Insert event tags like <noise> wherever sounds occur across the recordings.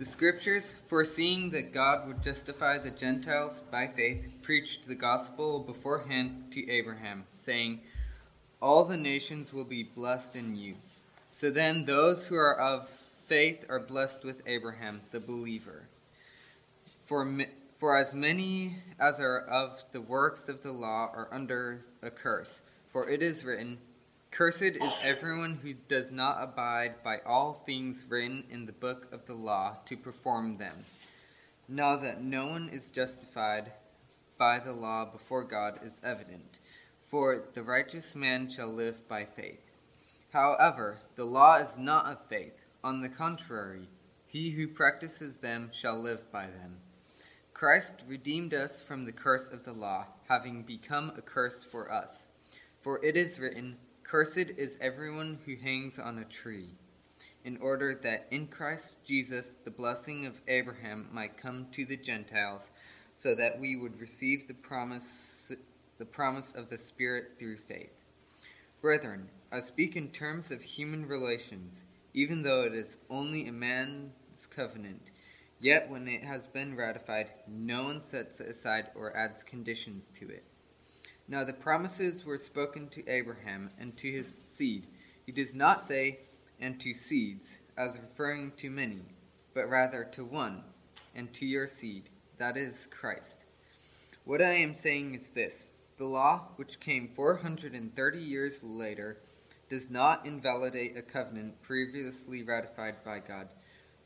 The scriptures, foreseeing that God would justify the Gentiles by faith, preached the gospel beforehand to Abraham, saying, All the nations will be blessed in you. So then, those who are of faith are blessed with Abraham, the believer. For, for as many as are of the works of the law are under a curse, for it is written, Cursed is everyone who does not abide by all things written in the book of the law to perform them. Now that no one is justified by the law before God is evident, for the righteous man shall live by faith. However, the law is not of faith. On the contrary, he who practices them shall live by them. Christ redeemed us from the curse of the law, having become a curse for us. For it is written, Cursed is everyone who hangs on a tree, in order that in Christ Jesus the blessing of Abraham might come to the Gentiles, so that we would receive the promise, the promise of the Spirit through faith. Brethren, I speak in terms of human relations, even though it is only a man's covenant. Yet when it has been ratified, no one sets it aside or adds conditions to it. Now the promises were spoken to Abraham and to his seed. He does not say, and to seeds, as referring to many, but rather to one, and to your seed, that is Christ. What I am saying is this the law, which came 430 years later, does not invalidate a covenant previously ratified by God,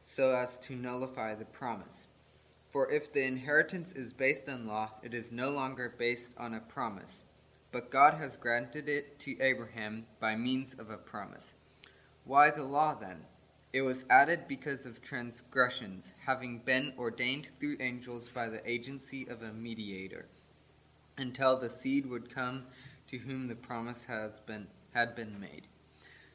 so as to nullify the promise. For if the inheritance is based on law, it is no longer based on a promise. But God has granted it to Abraham by means of a promise. Why the law then? It was added because of transgressions, having been ordained through angels by the agency of a mediator, until the seed would come to whom the promise has been, had been made.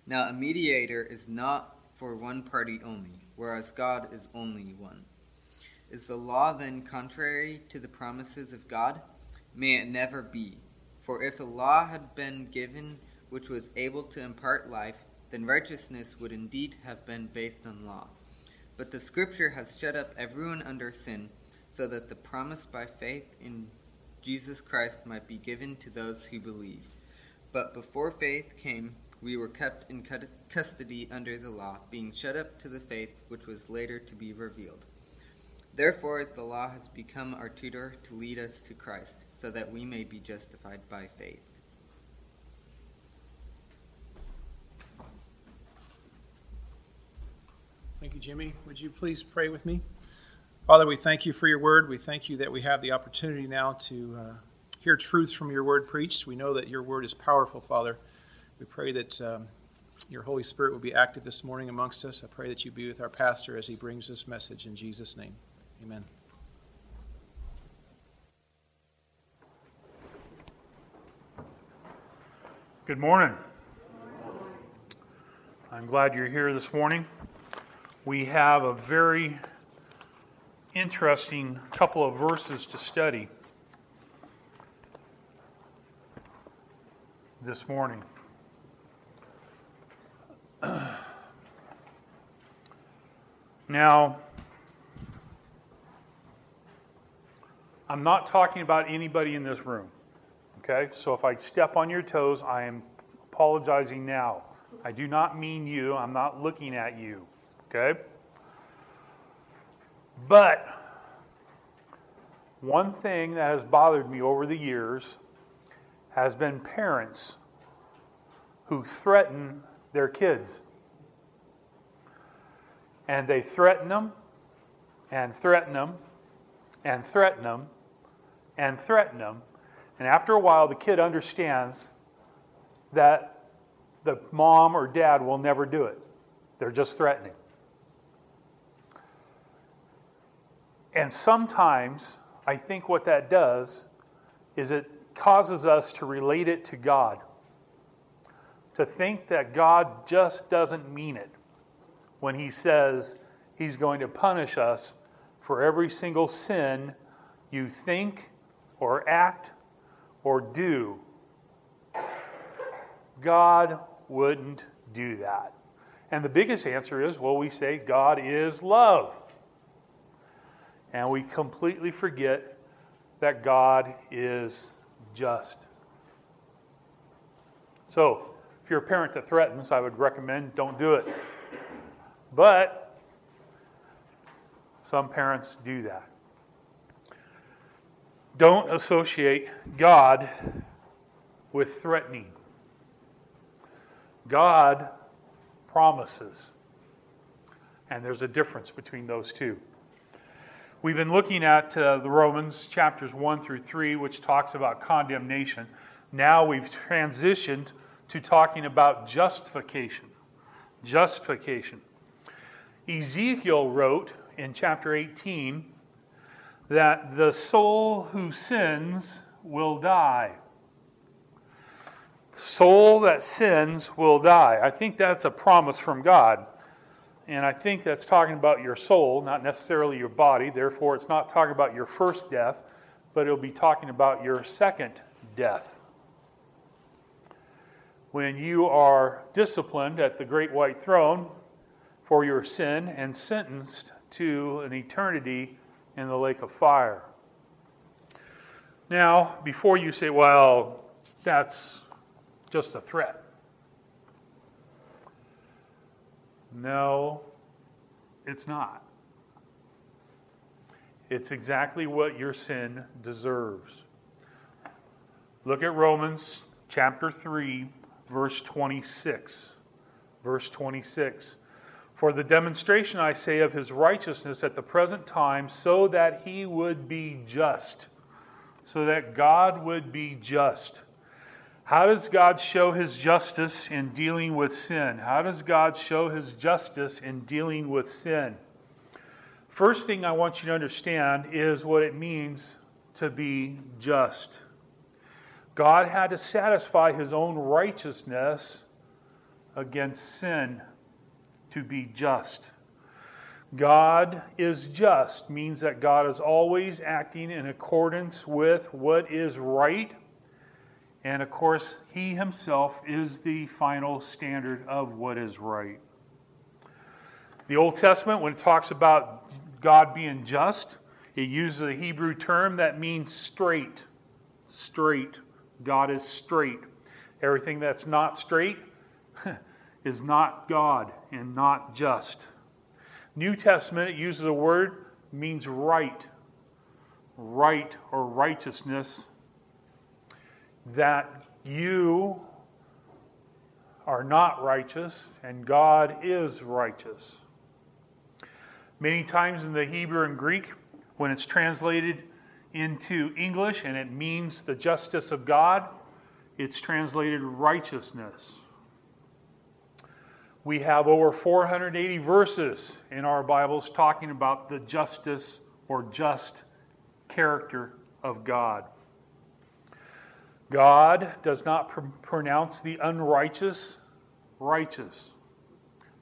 Now, a mediator is not for one party only, whereas God is only one. Is the law then contrary to the promises of God? May it never be. For if a law had been given which was able to impart life, then righteousness would indeed have been based on law. But the Scripture has shut up everyone under sin, so that the promise by faith in Jesus Christ might be given to those who believe. But before faith came, we were kept in custody under the law, being shut up to the faith which was later to be revealed. Therefore, the law has become our tutor to lead us to Christ, so that we may be justified by faith. Thank you, Jimmy. Would you please pray with me? Father, we thank you for your word. We thank you that we have the opportunity now to uh, hear truths from your word preached. We know that your word is powerful, Father. We pray that um, your Holy Spirit will be active this morning amongst us. I pray that you be with our pastor as he brings this message in Jesus' name. Amen. Good morning. I'm glad you're here this morning. We have a very interesting couple of verses to study this morning. <clears throat> now, I'm not talking about anybody in this room. Okay? So if I step on your toes, I am apologizing now. I do not mean you. I'm not looking at you. Okay? But one thing that has bothered me over the years has been parents who threaten their kids. And they threaten them and threaten them and threaten them and threaten them. And after a while, the kid understands that the mom or dad will never do it. They're just threatening. And sometimes I think what that does is it causes us to relate it to God. To think that God just doesn't mean it when He says He's going to punish us for every single sin you think or act or do. God wouldn't do that. And the biggest answer is well, we say God is love. and we completely forget that God is just. So, if you're a parent that threatens, I would recommend don't do it. But some parents do that. Don't associate God with threatening. God promises. And there's a difference between those two. We've been looking at uh, the Romans chapters 1 through 3, which talks about condemnation. Now we've transitioned to talking about justification. Justification. Ezekiel wrote in chapter 18 that the soul who sins will die. Soul that sins will die. I think that's a promise from God. And I think that's talking about your soul, not necessarily your body. Therefore, it's not talking about your first death, but it'll be talking about your second death. When you are disciplined at the great white throne for your sin and sentenced to an eternity in the lake of fire. Now, before you say, well, that's just a threat. No, it's not. It's exactly what your sin deserves. Look at Romans chapter 3, verse 26. Verse 26. For the demonstration, I say, of his righteousness at the present time, so that he would be just. So that God would be just. How does God show his justice in dealing with sin? How does God show his justice in dealing with sin? First thing I want you to understand is what it means to be just. God had to satisfy his own righteousness against sin to be just. God is just means that God is always acting in accordance with what is right. And of course, He Himself is the final standard of what is right. The Old Testament, when it talks about God being just, it uses a Hebrew term that means straight. Straight. God is straight. Everything that's not straight <laughs> is not God and not just. New Testament, it uses a word, means right. Right or righteousness. That you are not righteous and God is righteous. Many times in the Hebrew and Greek, when it's translated into English and it means the justice of God, it's translated righteousness. We have over 480 verses in our Bibles talking about the justice or just character of God. God does not pr- pronounce the unrighteous righteous.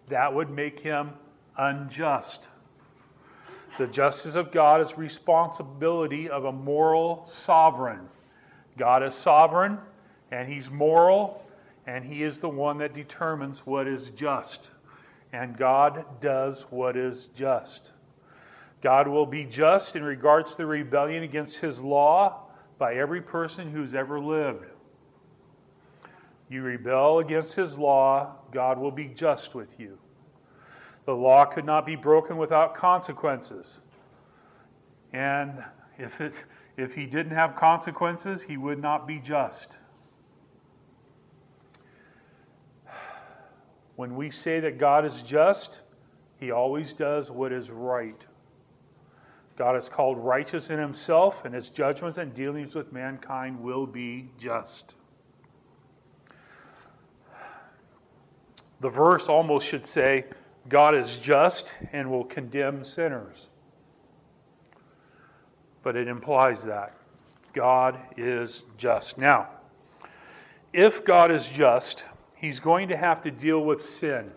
That would make him unjust. The justice of God is responsibility of a moral sovereign. God is sovereign and he's moral and He is the one that determines what is just. And God does what is just. God will be just in regards to the rebellion against His law by every person who's ever lived. You rebel against His law, God will be just with you. The law could not be broken without consequences. And if, it, if He didn't have consequences, He would not be just. When we say that God is just, he always does what is right. God is called righteous in himself, and his judgments and dealings with mankind will be just. The verse almost should say, God is just and will condemn sinners. But it implies that. God is just. Now, if God is just, he's going to have to deal with sin.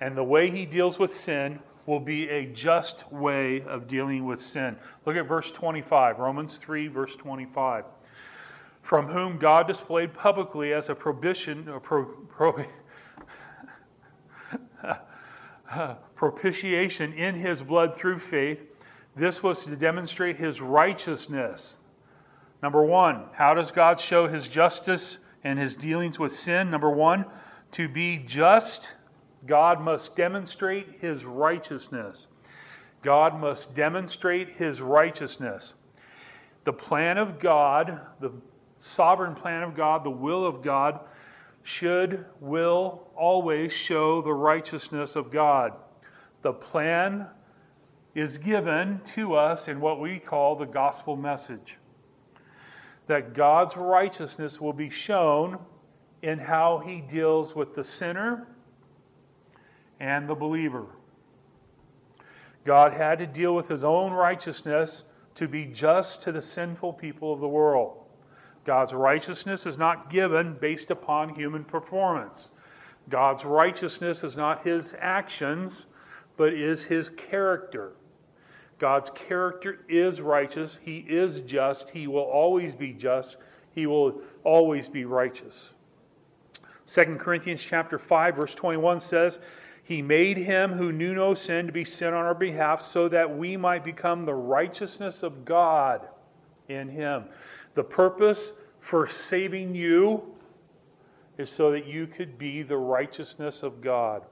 And the way he deals with sin will be a just way of dealing with sin. Look at verse 25, Romans 3, verse 25. From whom God displayed publicly as a prohibition, or pro, pro, <laughs> propitiation in his blood through faith This was to demonstrate his righteousness. Number one, how does God show his justice and his dealings with sin? Number one, to be just, God must demonstrate his righteousness. God must demonstrate his righteousness. The plan of God, the sovereign plan of God, the will of God, should, will always show the righteousness of God. The plan is given to us in what we call the gospel message. That God's righteousness will be shown in how he deals with the sinner and the believer. God had to deal with his own righteousness to be just to the sinful people of the world. God's righteousness is not given based upon human performance. God's righteousness is not his actions, but is his character. God's character is righteous. He is just. He will always be just. He will always be righteous. 2 Corinthians chapter 5 verse 21 says, "He made him who knew no sin to be sin on our behalf so that we might become the righteousness of God in him." The purpose for saving you is so that you could be the righteousness of God.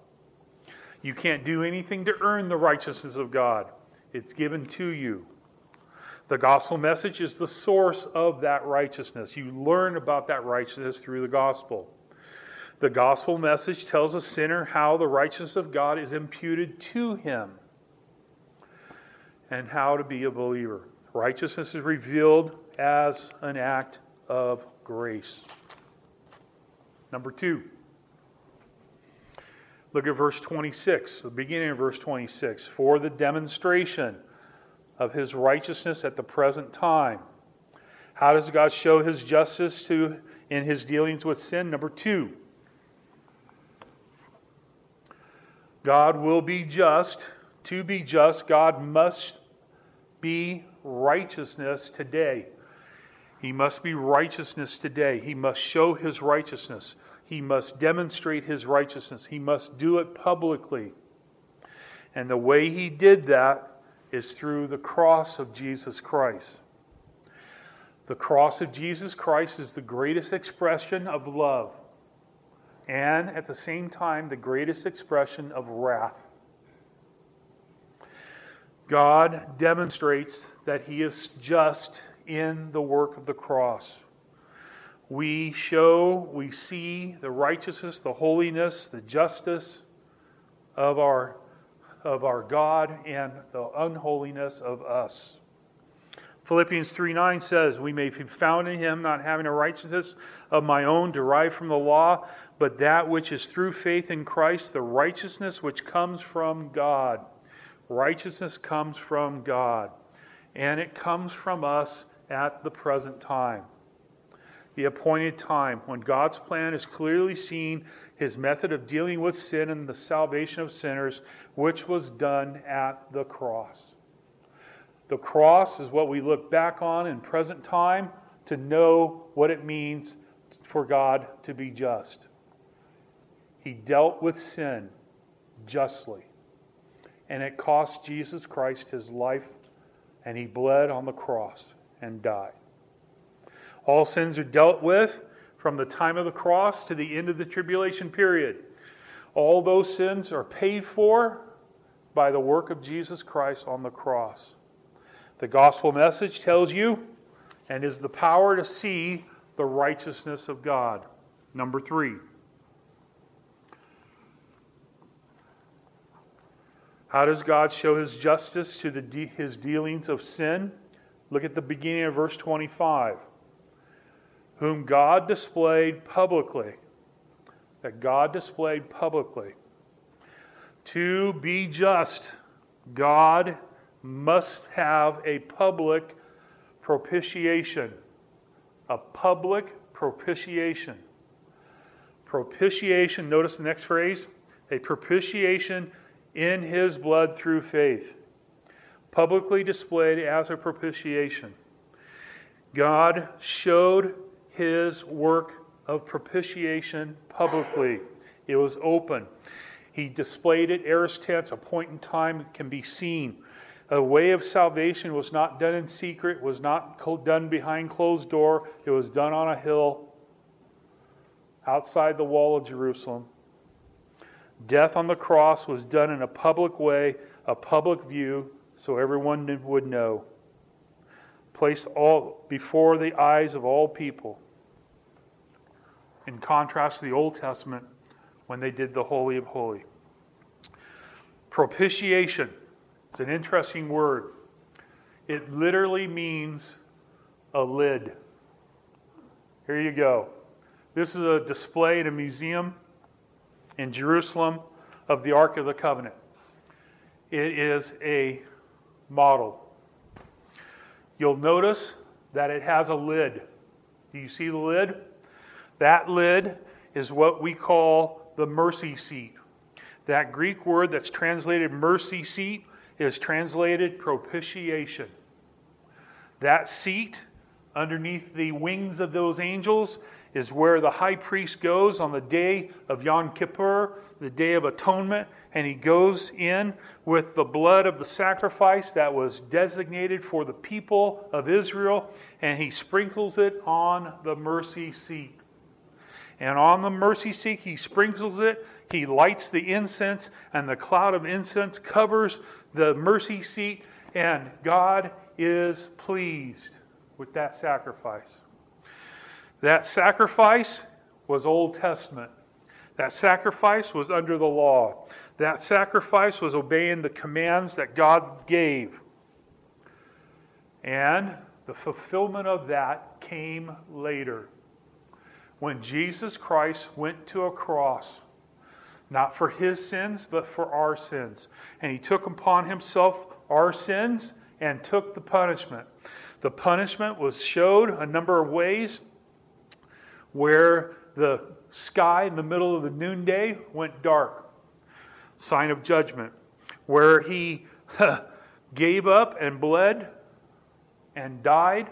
You can't do anything to earn the righteousness of God. It's given to you. The gospel message is the source of that righteousness. You learn about that righteousness through the gospel. The gospel message tells a sinner how the righteousness of God is imputed to him and how to be a believer. Righteousness is revealed as an act of grace. Number two. Look at verse 26, the beginning of verse 26. For the demonstration of his righteousness at the present time. How does God show his justice to in his dealings with sin? Number 2. God will be just. To be just, God must be righteousness today. He must be righteousness today. He must show his righteousness. He must demonstrate his righteousness. He must do it publicly. And the way he did that is through the cross of Jesus Christ. The cross of Jesus Christ is the greatest expression of love and at the same time the greatest expression of wrath. God demonstrates that he is just in the work of the cross we show, we see the righteousness, the holiness, the justice of our, of our God and the unholiness of us. Philippians 3 9 says, We may be found in him, not having a righteousness of my own derived from the law, but that which is through faith in Christ, the righteousness which comes from God. Righteousness comes from God, and it comes from us at the present time the appointed time when God's plan is clearly seen, his method of dealing with sin and the salvation of sinners, which was done at the cross. The cross is what we look back on in present time to know what it means for God to be just. He dealt with sin justly, and it cost Jesus Christ his life, and he bled on the cross and died. All sins are dealt with from the time of the cross to the end of the tribulation period. All those sins are paid for by the work of Jesus Christ on the cross. The gospel message tells you and is the power to see the righteousness of God. Number three. How does God show his justice to the, his dealings of sin? Look at the beginning of verse 25 whom God displayed publicly, that God displayed publicly. To be just, God must have a public propitiation. A public propitiation. Propitiation, notice the next phrase a propitiation in his blood through faith. Publicly displayed as a propitiation. God showed his work of propitiation publicly. It was open. He displayed it, aorist tense, a point in time can be seen. A way of salvation was not done in secret, was not done behind closed door. It was done on a hill outside the wall of Jerusalem. Death on the cross was done in a public way, a public view, so everyone would know. Placed all before the eyes of all people. In contrast to the Old Testament, when they did the Holy of Holy. Propitiation is an interesting word. It literally means a lid. Here you go. This is a display in a museum in Jerusalem of the Ark of the Covenant. It is a model. You'll notice that it has a lid. Do you see the lid? That lid is what we call the mercy seat. That Greek word that's translated mercy seat is translated propitiation. That seat underneath the wings of those angels is where the high priest goes on the day of Yom Kippur, the day of atonement, and he goes in with the blood of the sacrifice that was designated for the people of Israel, and he sprinkles it on the mercy seat. And on the mercy seat, he sprinkles it, he lights the incense, and the cloud of incense covers the mercy seat, and God is pleased with that sacrifice. That sacrifice was Old Testament. That sacrifice was under the law. That sacrifice was obeying the commands that God gave. And the fulfillment of that came later when Jesus Christ went to a cross, not for his sins, but for our sins. And he took upon himself our sins and took the punishment. The punishment was showed a number of ways where the sky in the middle of the noonday went dark, sign of judgment, where he <laughs> gave up and bled and died.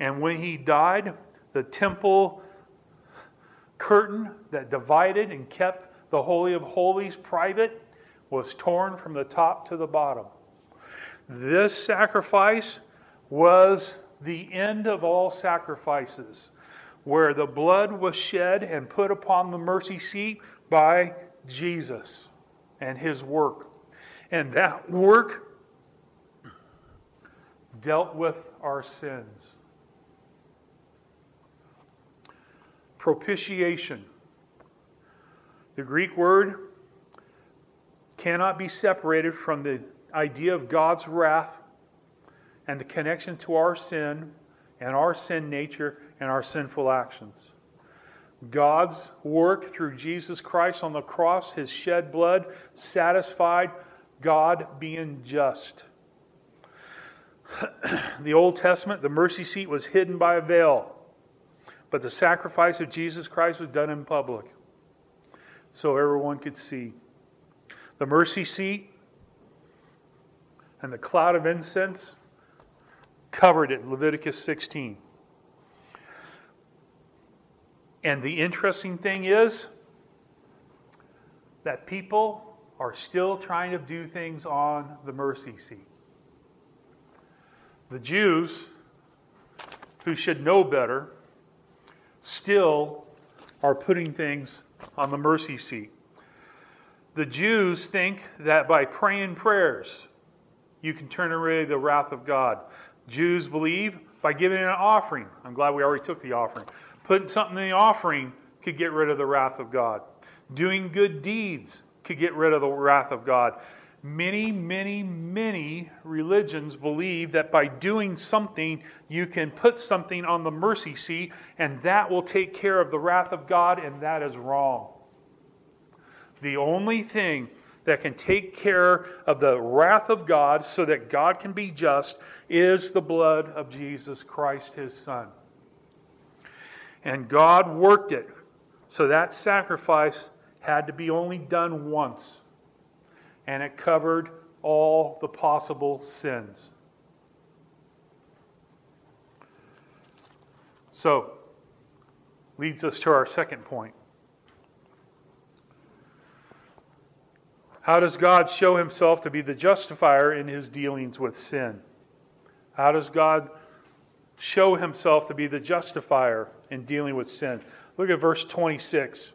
And when he died, the temple curtain that divided and kept the Holy of Holies private was torn from the top to the bottom. This sacrifice was the end of all sacrifices, where the blood was shed and put upon the mercy seat by Jesus and his work. And that work dealt with our sins. Propitiation. The Greek word cannot be separated from the idea of God's wrath and the connection to our sin and our sin nature and our sinful actions. God's work through Jesus Christ on the cross, his shed blood, satisfied God being just. <clears throat> the Old Testament, the mercy seat was hidden by a veil. But the sacrifice of Jesus Christ was done in public so everyone could see. The mercy seat and the cloud of incense covered it, Leviticus 16. And the interesting thing is that people are still trying to do things on the mercy seat. The Jews, who should know better, still are putting things on the mercy seat. The Jews think that by praying prayers, you can turn away the wrath of God. Jews believe by giving an offering. I'm glad we already took the offering. Putting something in the offering could get rid of the wrath of God. Doing good deeds could get rid of the wrath of God. Many, many, many religions believe that by doing something, you can put something on the mercy seat, and that will take care of the wrath of God, and that is wrong. The only thing that can take care of the wrath of God so that God can be just is the blood of Jesus Christ, his Son. And God worked it so that sacrifice had to be only done once and it covered all the possible sins. So, leads us to our second point. How does God show himself to be the justifier in his dealings with sin? How does God show himself to be the justifier in dealing with sin? Look at verse 26.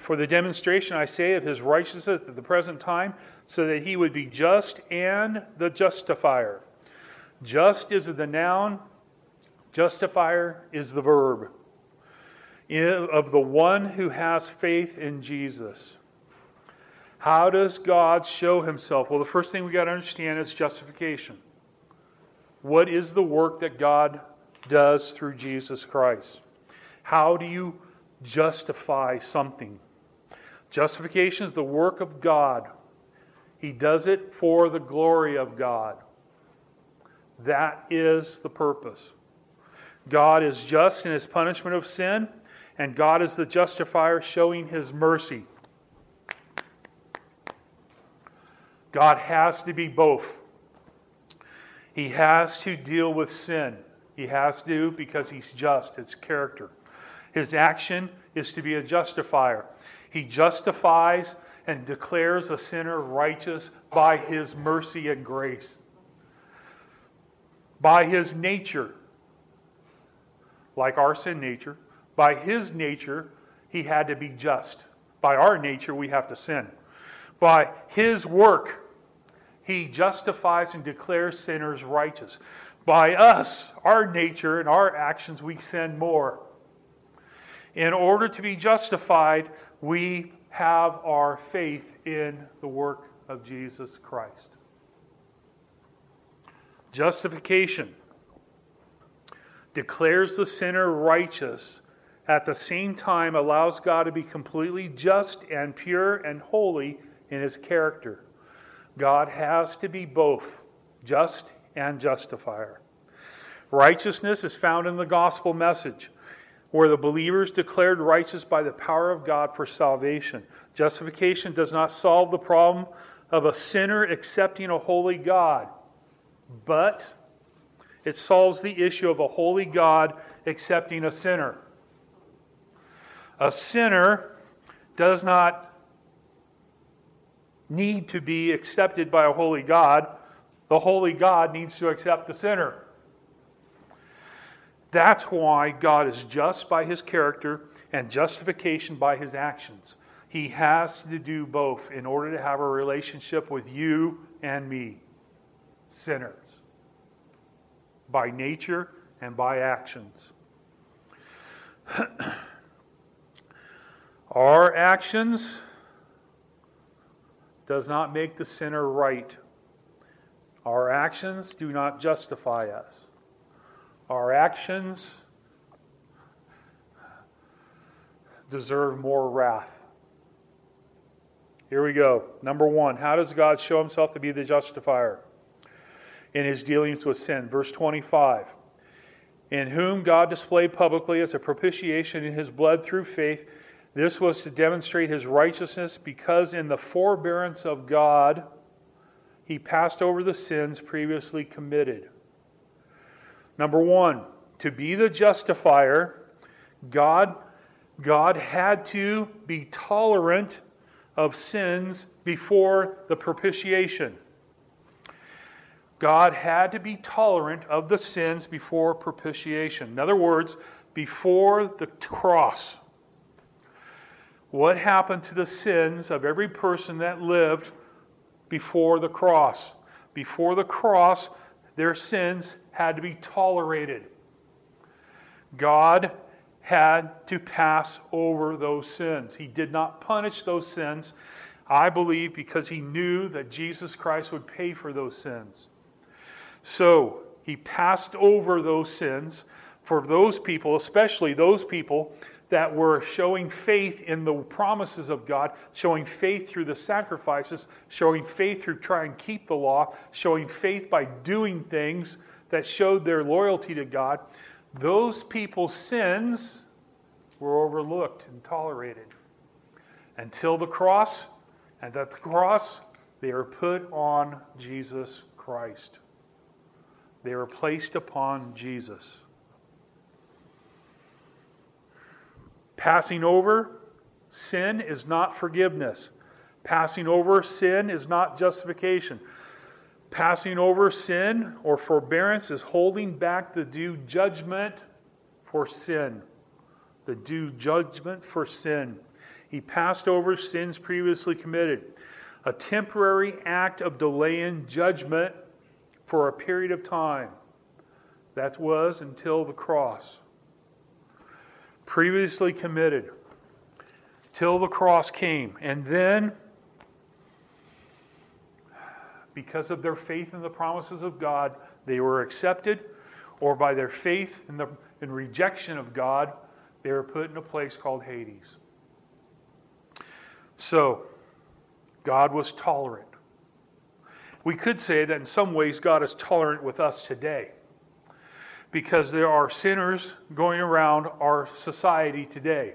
For the demonstration, I say, of his righteousness at the present time, so that he would be just and the justifier. Just is the noun, justifier is the verb of the one who has faith in Jesus. How does God show himself? Well, the first thing we got to understand is justification. What is the work that God does through Jesus Christ? How do you justify something? Justification is the work of God. He does it for the glory of God. That is the purpose. God is just in his punishment of sin, and God is the justifier showing his mercy. God has to be both. He has to deal with sin. He has to because he's just, it's character. His action is to be a justifier. He justifies and declares a sinner righteous by his mercy and grace. By his nature, like our sin nature, by his nature, he had to be just. By our nature, we have to sin. By his work, he justifies and declares sinners righteous. By us, our nature and our actions, we sin more. In order to be justified, we have our faith in the work of Jesus Christ. Justification declares the sinner righteous at the same time allows God to be completely just and pure and holy in his character. God has to be both just and justifier. Righteousness is found in the gospel message, where the believers declared righteous by the power of God for salvation. Justification does not solve the problem of a sinner accepting a holy God, but it solves the issue of a holy God accepting a sinner. A sinner does not need to be accepted by a holy God. The holy God needs to accept the sinner. That's why God is just by his character and justification by his actions. He has to do both in order to have a relationship with you and me, sinners, by nature and by actions. <clears throat> Our actions does not make the sinner right. Our actions do not justify us. Our actions deserve more wrath. Here we go. Number one, how does God show himself to be the justifier in his dealings with sin? Verse 25. In whom God displayed publicly as a propitiation in his blood through faith this was to demonstrate his righteousness because in the forbearance of God, he passed over the sins previously committed. Number one, to be the justifier, God, God had to be tolerant of sins before the propitiation. God had to be tolerant of the sins before propitiation. In other words, before the cross what happened to the sins of every person that lived before the cross. Before the cross, their sins had to be tolerated. God had to pass over those sins. He did not punish those sins, I believe, because he knew that Jesus Christ would pay for those sins. So he passed over those sins for those people, especially those people that were showing faith in the promises of God, showing faith through the sacrifices, showing faith through trying to keep the law, showing faith by doing things that showed their loyalty to God, those people's sins were overlooked and tolerated until the cross. And at the cross, they are put on Jesus Christ. They are placed upon Jesus. Passing over sin is not forgiveness. Passing over sin is not justification. Passing over sin or forbearance is holding back the due judgment for sin. The due judgment for sin. He passed over sins previously committed. A temporary act of delaying judgment for a period of time. That was until the cross. Previously committed. Till the cross came. And then because of their faith in the promises of God, they were accepted, or by their faith in the in rejection of God, they were put in a place called Hades. So, God was tolerant. We could say that in some ways God is tolerant with us today because there are sinners going around our society today.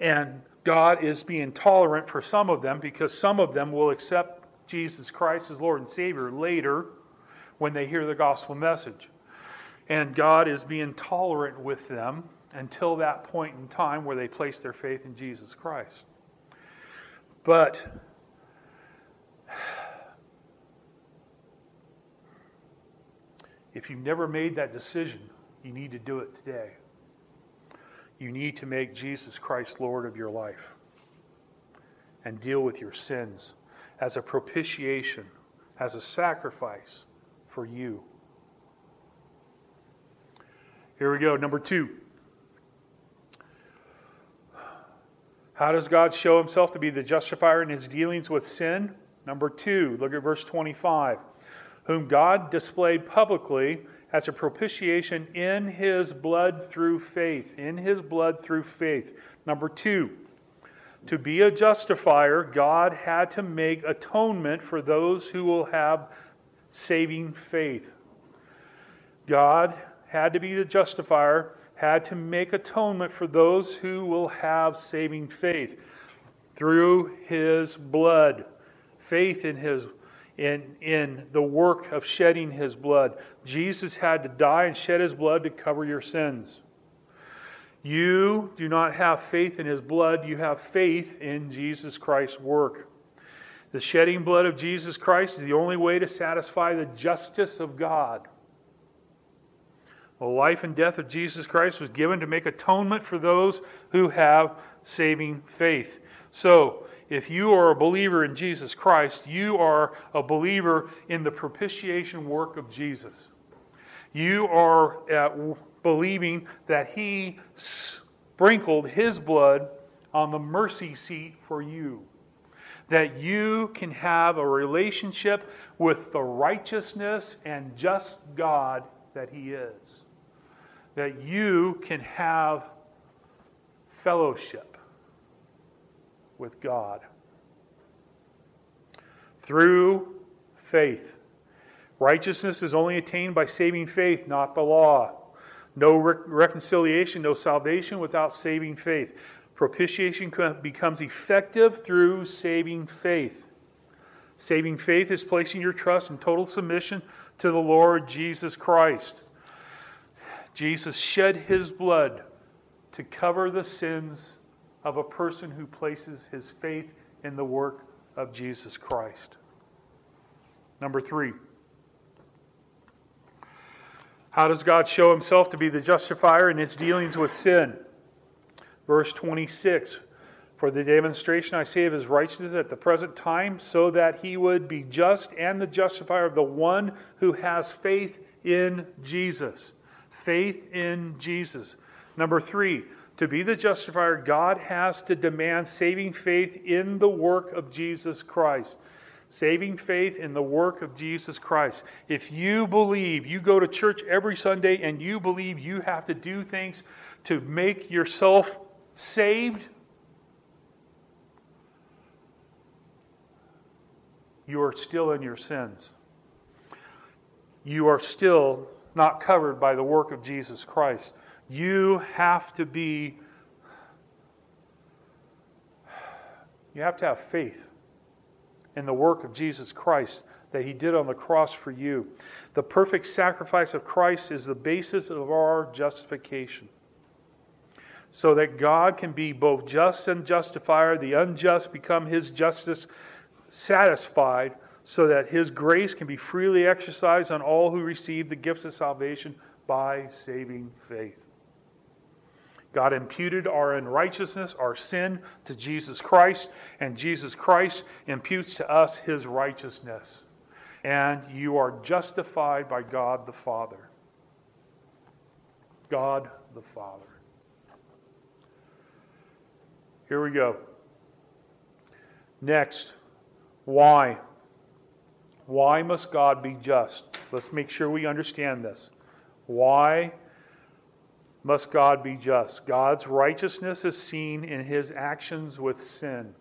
And God is being tolerant for some of them because some of them will accept Jesus Christ as Lord and Savior later when they hear the gospel message. And God is being tolerant with them until that point in time where they place their faith in Jesus Christ. But if you've never made that decision, you need to do it today. You need to make Jesus Christ Lord of your life and deal with your sins as a propitiation, as a sacrifice for you. Here we go. Number two. How does God show himself to be the justifier in his dealings with sin? Number two, look at verse 25. Whom God displayed publicly as a propitiation in his blood through faith. In his blood through faith. Number two, to be a justifier, God had to make atonement for those who will have saving faith. God had to be the justifier, had to make atonement for those who will have saving faith through his blood, faith in his in, in the work of shedding his blood. Jesus had to die and shed his blood to cover your sins. You do not have faith in his blood, you have faith in Jesus Christ's work. The shedding blood of Jesus Christ is the only way to satisfy the justice of God. The life and death of Jesus Christ was given to make atonement for those who have saving faith. So, if you are a believer in Jesus Christ, you are a believer in the propitiation work of Jesus. You are uh, at believing that he sprinkled his blood on the mercy seat for you. That you can have a relationship with the righteousness and just God that he is. That you can have fellowship with God through faith. Righteousness is only attained by saving faith, not the law. No re- reconciliation, no salvation without saving faith. Propitiation becomes effective through saving faith. Saving faith is placing your trust in total submission to the Lord Jesus Christ. Jesus shed his blood to cover the sins of a person who places his faith in the work of Jesus Christ. Number three. How does God show himself to be the justifier in his dealings with sin? Verse 26 For the demonstration, I say, of his righteousness at the present time, so that he would be just and the justifier of the one who has faith in Jesus. Faith in Jesus. Number three, to be the justifier, God has to demand saving faith in the work of Jesus Christ saving faith in the work of Jesus Christ. If you believe, you go to church every Sunday and you believe you have to do things to make yourself saved, you are still in your sins. You are still not covered by the work of Jesus Christ. You have to be, you have to have faith in the work of Jesus Christ that he did on the cross for you. The perfect sacrifice of Christ is the basis of our justification. so that God can be both just and justifier, the unjust become his justice satisfied, so that his grace can be freely exercised on all who receive the gifts of salvation by saving faith. God imputed our unrighteousness, our sin, to Jesus Christ, and Jesus Christ imputes to us his righteousness. And you are justified by God the Father. God the Father. Here we go. Next, why? Why must God be just? Let's make sure we understand this. Why must God be just? God's righteousness is seen in his actions with sin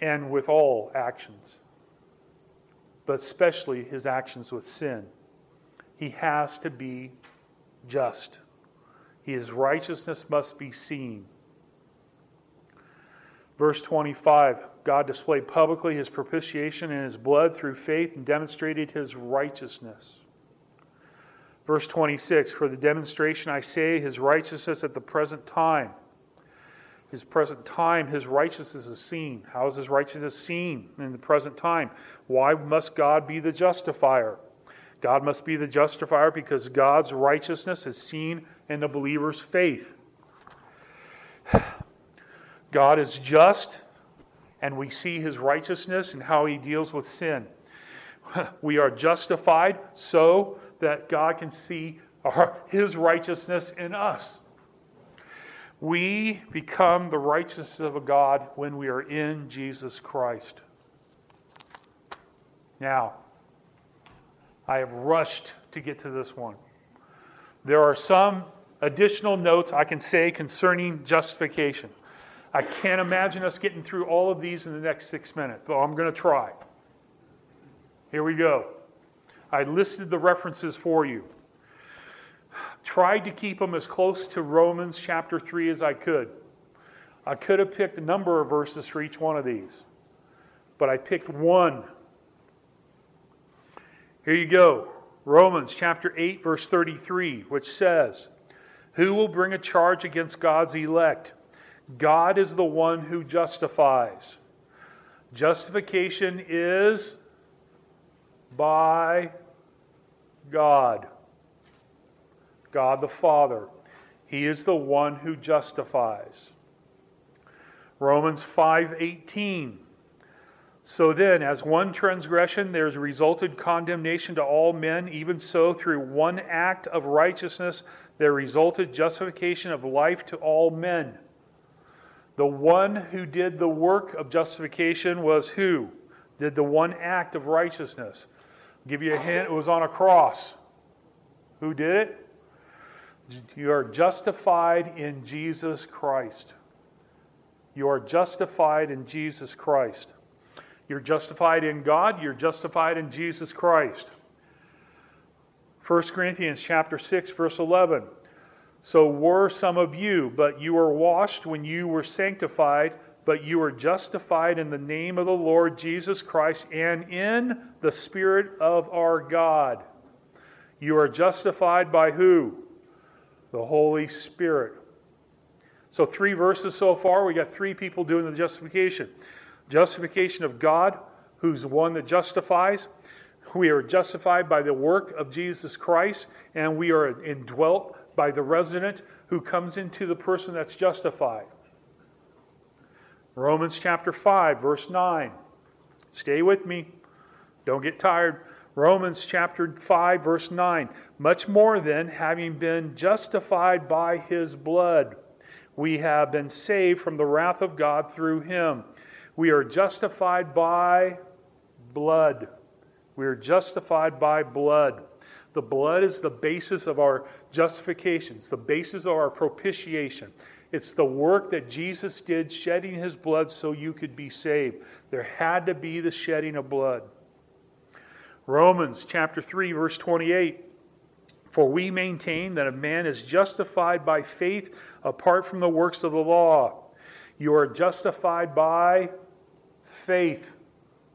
and with all actions, but especially his actions with sin. He has to be just. His righteousness must be seen. Verse 25 God displayed publicly his propitiation in his blood through faith and demonstrated his righteousness. Verse 26 For the demonstration, I say, his righteousness at the present time. His present time, his righteousness is seen. How is his righteousness seen in the present time? Why must God be the justifier? God must be the justifier because God's righteousness is seen in the believer's faith. God is just, and we see his righteousness and how he deals with sin. <laughs> We are justified so that God can see our, his righteousness in us. We become the righteousness of God when we are in Jesus Christ. Now, I have rushed to get to this one. There are some additional notes I can say concerning justification. I can't imagine us getting through all of these in the next six minutes, but I'm going to try. Here we go. I listed the references for you. Tried to keep them as close to Romans chapter 3 as I could. I could have picked a number of verses for each one of these, but I picked one. Here you go Romans chapter 8, verse 33, which says, Who will bring a charge against God's elect? God is the one who justifies. Justification is by God. God the Father. He is the one who justifies. Romans 5:18 So then as one transgression there's resulted condemnation to all men even so through one act of righteousness there resulted justification of life to all men. The one who did the work of justification was who? Did the one act of righteousness. Give you a hint, it was on a cross. Who did it? You are justified in Jesus Christ. You are justified in Jesus Christ. You're justified in God, you're justified in Jesus Christ. 1 Corinthians chapter 6 verse 11. So were some of you, but you were washed when you were sanctified, but you are justified in the name of the Lord Jesus Christ and in the Spirit of our God. You are justified by who? The Holy Spirit. So, three verses so far. We got three people doing the justification justification of God, who's the one that justifies. We are justified by the work of Jesus Christ, and we are indwelt by the resident who comes into the person that's justified. Romans chapter 5, verse 9. Stay with me. Don't get tired. Romans chapter 5, verse 9. Much more than having been justified by his blood, we have been saved from the wrath of God through him. We are justified by blood. We are justified by blood. The blood is the basis of our justification, it's the basis of our propitiation. It's the work that Jesus did, shedding his blood so you could be saved. There had to be the shedding of blood. Romans chapter 3, verse 28. For we maintain that a man is justified by faith apart from the works of the law. You are justified by faith.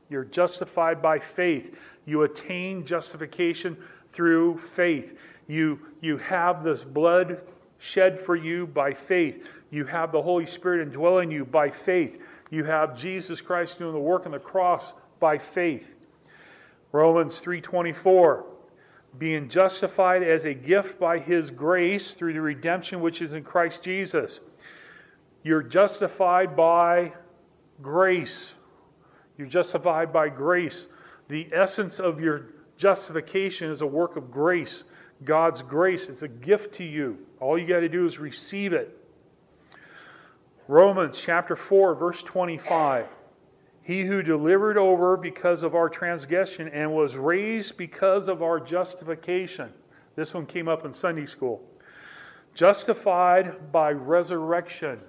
You're justified by faith. You attain justification through faith. You, you have this blood shed for you by faith. You have the Holy Spirit indwelling you by faith. You have Jesus Christ doing the work on the cross by faith. Romans 3:24 being justified as a gift by his grace through the redemption which is in Christ Jesus. You're justified by grace. You're justified by grace. The essence of your justification is a work of grace. God's grace. It's a gift to you. All you got to do is receive it. Romans chapter 4, verse 25. He who delivered over because of our transgression and was raised because of our justification. This one came up in Sunday school. Justified by resurrection.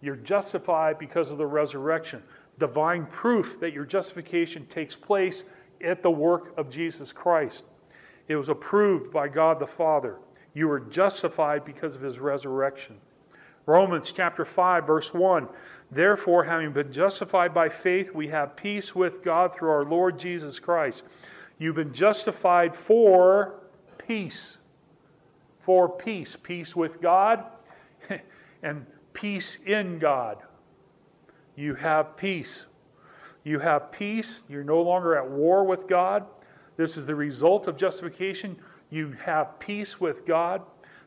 You're justified because of the resurrection. Divine proof that your justification takes place at the work of Jesus Christ. It was approved by God the Father. You are justified because of his resurrection. Romans chapter 5, verse 1. Therefore, having been justified by faith, we have peace with God through our Lord Jesus Christ. You've been justified for peace. For peace. Peace with God <laughs> and peace in God. You have peace. You have peace. You're no longer at war with God. This is the result of justification. You have peace with God.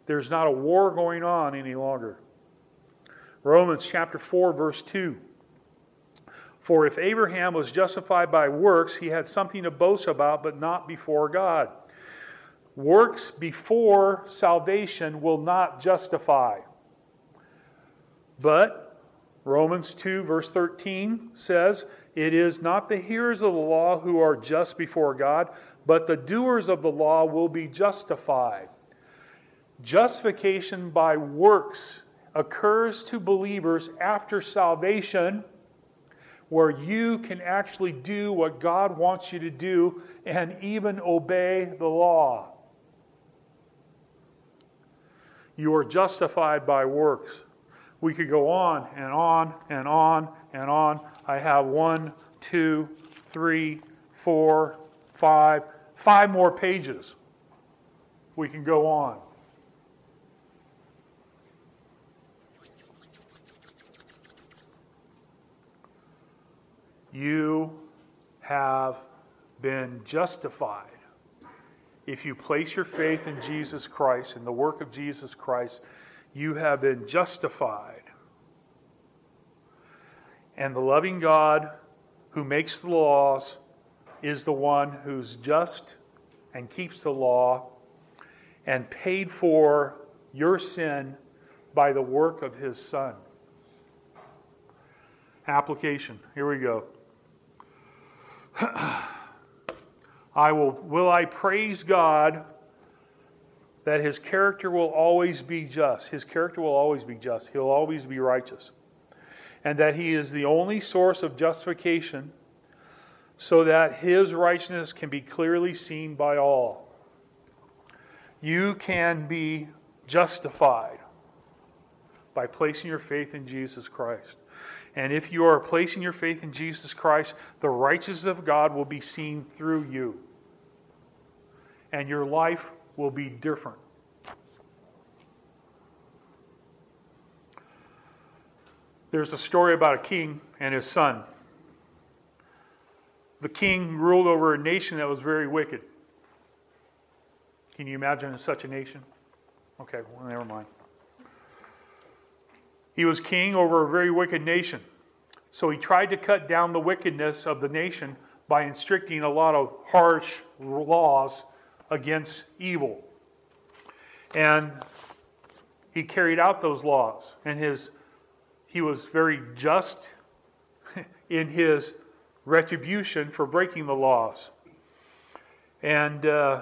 There's not a war going on any longer. Romans chapter 4, verse 2. For if Abraham was justified by works, he had something to boast about, but not before God. Works before salvation will not justify. But Romans 2, verse 13 says, It is not the hearers of the law who are just before God, but the doers of the law will be justified. Justification by works occurs to believers after salvation, where you can actually do what God wants you to do and even obey the law. You are justified by works. We could go on and on and on and on. I have one, two, three, four, five, five more pages. We can go on. You have been justified. If you place your faith in Jesus Christ and the work of Jesus Christ, you have been justified. And the loving God who makes the laws is the one who's just and keeps the law and paid for your sin by the work of his Son. Application. Here we go. <clears throat> I will, will I praise God that his character will always be just. His character will always be just. He'll always be righteous. And that he is the only source of justification so that his righteousness can be clearly seen by all. You can be justified by placing your faith in Jesus Christ. And if you are placing your faith in Jesus Christ, the righteousness of God will be seen through you. And your life will be different. There's a story about a king and his son. The king ruled over a nation that was very wicked. Can you imagine such a nation? Okay, well, never mind. He was king over a very wicked nation. So he tried to cut down the wickedness of the nation by instructing a lot of harsh laws against evil. And he carried out those laws. And his, he was very just <laughs> in his retribution for breaking the laws. And uh,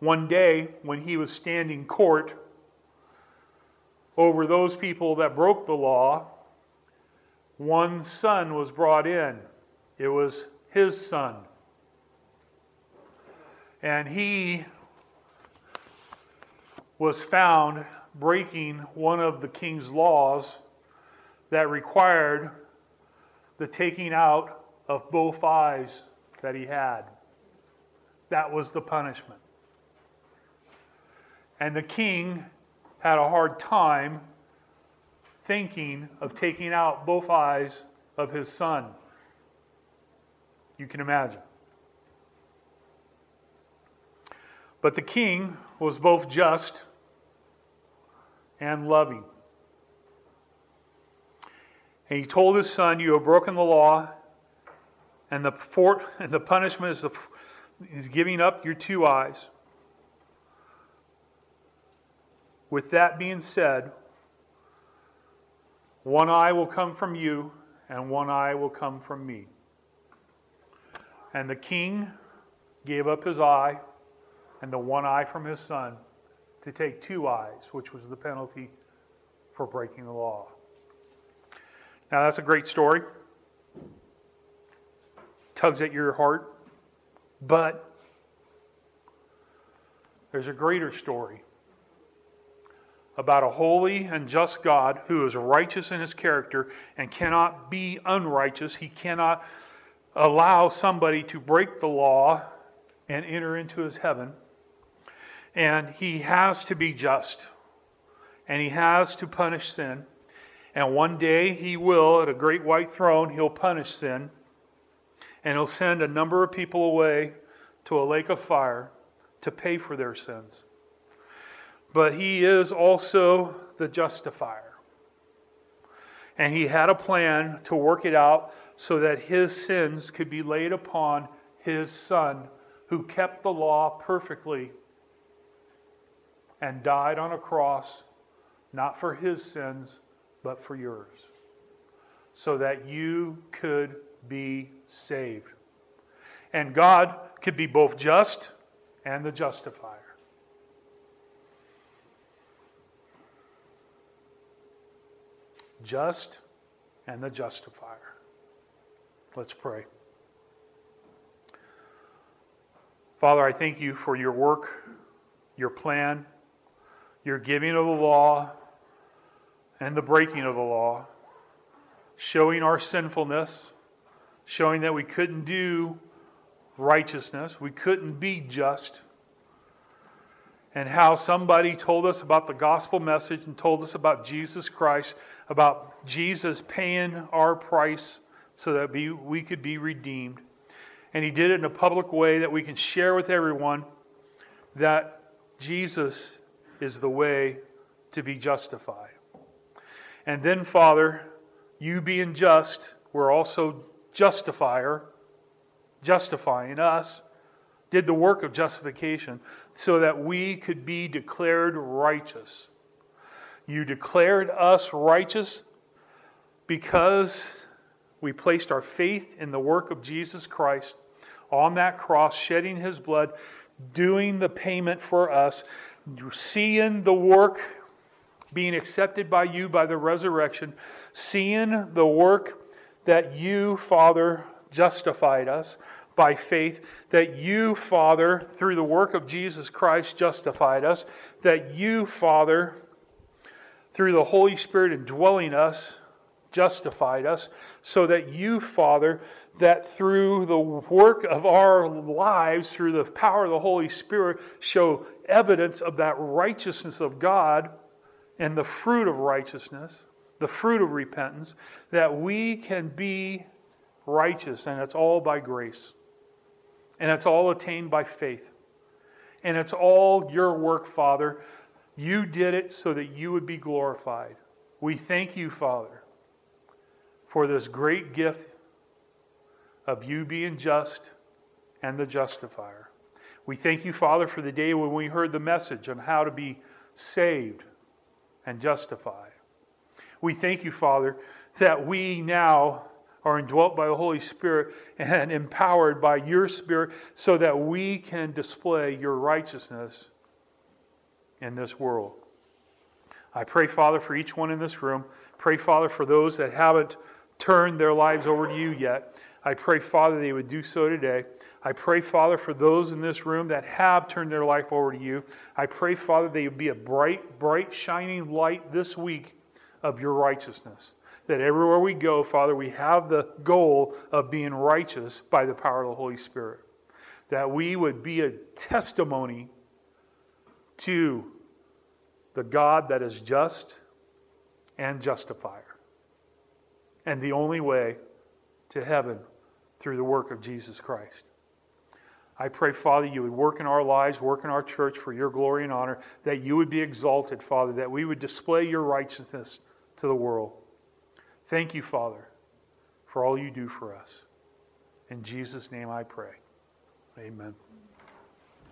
one day, when he was standing court, over those people that broke the law, one son was brought in. It was his son. And he was found breaking one of the king's laws that required the taking out of both eyes that he had. That was the punishment. And the king had a hard time thinking of taking out both eyes of his son. You can imagine. But the king was both just and loving. And he told his son, You have broken the law, and the, and the punishment is, the, is giving up your two eyes. With that being said, one eye will come from you, and one eye will come from me. And the king gave up his eye and the one eye from his son to take two eyes, which was the penalty for breaking the law. Now, that's a great story. Tugs at your heart. But there's a greater story about a holy and just God who is righteous in his character and cannot be unrighteous. He cannot allow somebody to break the law and enter into his heaven. And he has to be just. And he has to punish sin. And one day he will, at a great white throne, he'll punish sin. And he'll send a number of people away to a lake of fire to pay for their sins but he is also the justifier. And he had a plan to work it out so that his sins could be laid upon his son, who kept the law perfectly and died on a cross, not for his sins, but for yours, so that you could be saved. And God could be both just and the justifier. just and the justifier. Let's pray. Father, I thank you for your work, your plan, your giving of the law, and the breaking of the law, showing our sinfulness, showing that we couldn't do righteousness, we couldn't be just and how somebody told us about the gospel message and told us about Jesus Christ, about Jesus paying our price so that we, we could be redeemed. And he did it in a public way that we can share with everyone that Jesus is the way to be justified. And then, Father, you being just, we're also justifier, justifying us did the work of justification so that we could be declared righteous. You declared us righteous because we placed our faith in the work of Jesus Christ on that cross, shedding his blood, doing the payment for us, seeing the work being accepted by you by the resurrection, seeing the work that you, Father, justified us, by faith that you, Father, through the work of Jesus Christ, justified us, that you, Father, through the Holy Spirit indwelling us, justified us, so that you, Father, that through the work of our lives, through the power of the Holy Spirit, show evidence of that righteousness of God and the fruit of righteousness, the fruit of repentance, that we can be righteous, and it's all by grace. And it's all attained by faith. And it's all your work, Father. You did it so that you would be glorified. We thank you, Father, for this great gift of you being just and the justifier. We thank you, Father, for the day when we heard the message on how to be saved and justify. We thank you, Father, that we now are indwelt by the Holy Spirit and empowered by your Spirit so that we can display your righteousness in this world. I pray, Father, for each one in this room. Pray, Father, for those that haven't turned their lives over to you yet. I pray, Father, they would do so today. I pray, Father, for those in this room that have turned their life over to you. I pray, Father, they be a bright, bright, shining light this week of your righteousness that everywhere we go, Father, we have the goal of being righteous by the power of the Holy Spirit. That we would be a testimony to the God that is just and justifier, and the only way to heaven through the work of Jesus Christ. I pray, Father, you would work in our lives, work in our church for your glory and honor, that you would be exalted, Father, that we would display your righteousness to the world. Thank you, Father, for all you do for us. In Jesus' name I pray. Amen.